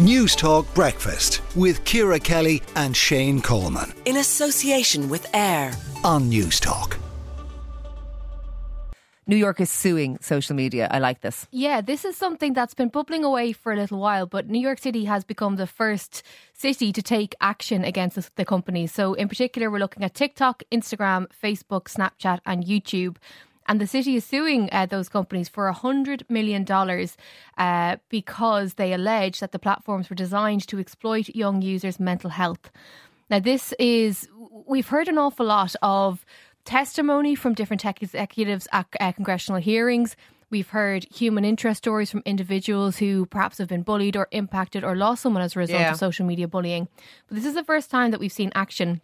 Newstalk Breakfast with Ciara Kelly and Shane Coleman in association with AIR on Newstalk. New York is suing social media. I like this. Yeah, this is something that's been bubbling away for a little while, but New York City has become the first city to take action against the companies. So, in particular, we're looking at TikTok, Instagram, Facebook, Snapchat, and YouTube. And the city is suing uh, those companies for $100 million uh, because they allege that the platforms were designed to exploit young users' mental health. Now, this is, we've heard an awful lot of testimony from different tech executives at uh, congressional hearings. We've heard human interest stories from individuals who perhaps have been bullied or impacted or lost someone as a result yeah. of social media bullying. But this is the first time that we've seen action.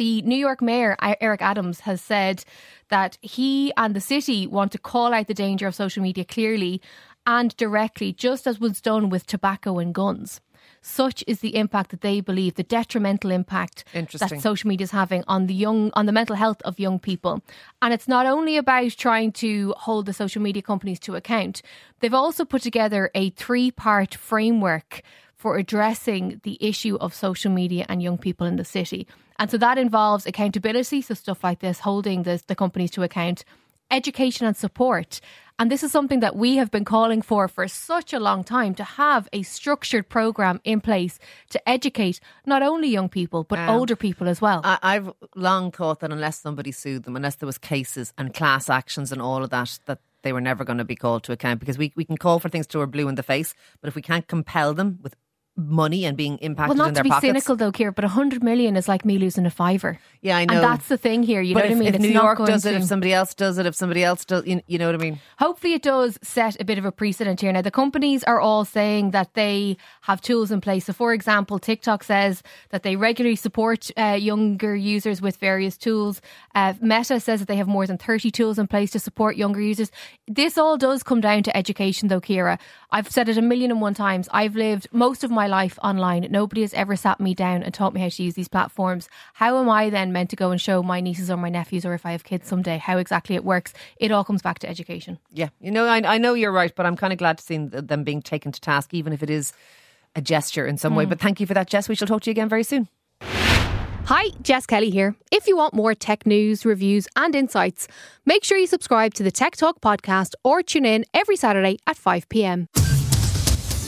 The New York mayor, Eric Adams, has said that he and the city want to call out the danger of social media clearly and directly, just as was done with tobacco and guns. Such is the impact that they believe, the detrimental impact that social media is having on the young, on the mental health of young people. And it's not only about trying to hold the social media companies to account, they've also put together a three part framework for addressing the issue of social media and young people in the city. And so that involves accountability, so stuff like this, holding the, the companies to account, education and support. And this is something that we have been calling for for such a long time to have a structured program in place to educate not only young people but um, older people as well. I, have long thought that unless somebody sued them, unless there was cases and class actions and all of that, that they were never going to be called to account because we, we can call for things to our blue in the face, but if we can't compel them with money and being impacted well, not to be cynical though, Ciara, but 100 million is like me losing a fiver. Yeah, I know. And that's the thing here. You but know if, what I mean? If it's New York does to... it, if somebody else does it, if somebody else does, you, you know what I mean? Hopefully, it does set a bit of a precedent here. Now, the companies are all saying that they have tools in place. So, for example, TikTok says that they regularly support uh, younger users with various tools. Uh, Meta says that they have more than 30 tools in place to support younger users. This all does come down to education, though, Ciara. I've said it a million and one times. I've lived most of my life online. Nobody has ever sat me down and taught me how to use these platforms. How am I then meant to go and show my nieces or my nephews, or if I have kids someday, how exactly it works? It all comes back to education. Yeah, you know, I, I know you're right, but I'm kind of glad to see them being taken to task, even if it is a gesture in some mm. way. But thank you for that, Jess. We shall talk to you again very soon. Hi, Jess Kelly here. If you want more tech news, reviews, and insights, make sure you subscribe to the Tech Talk podcast or tune in every Saturday at 5 pm.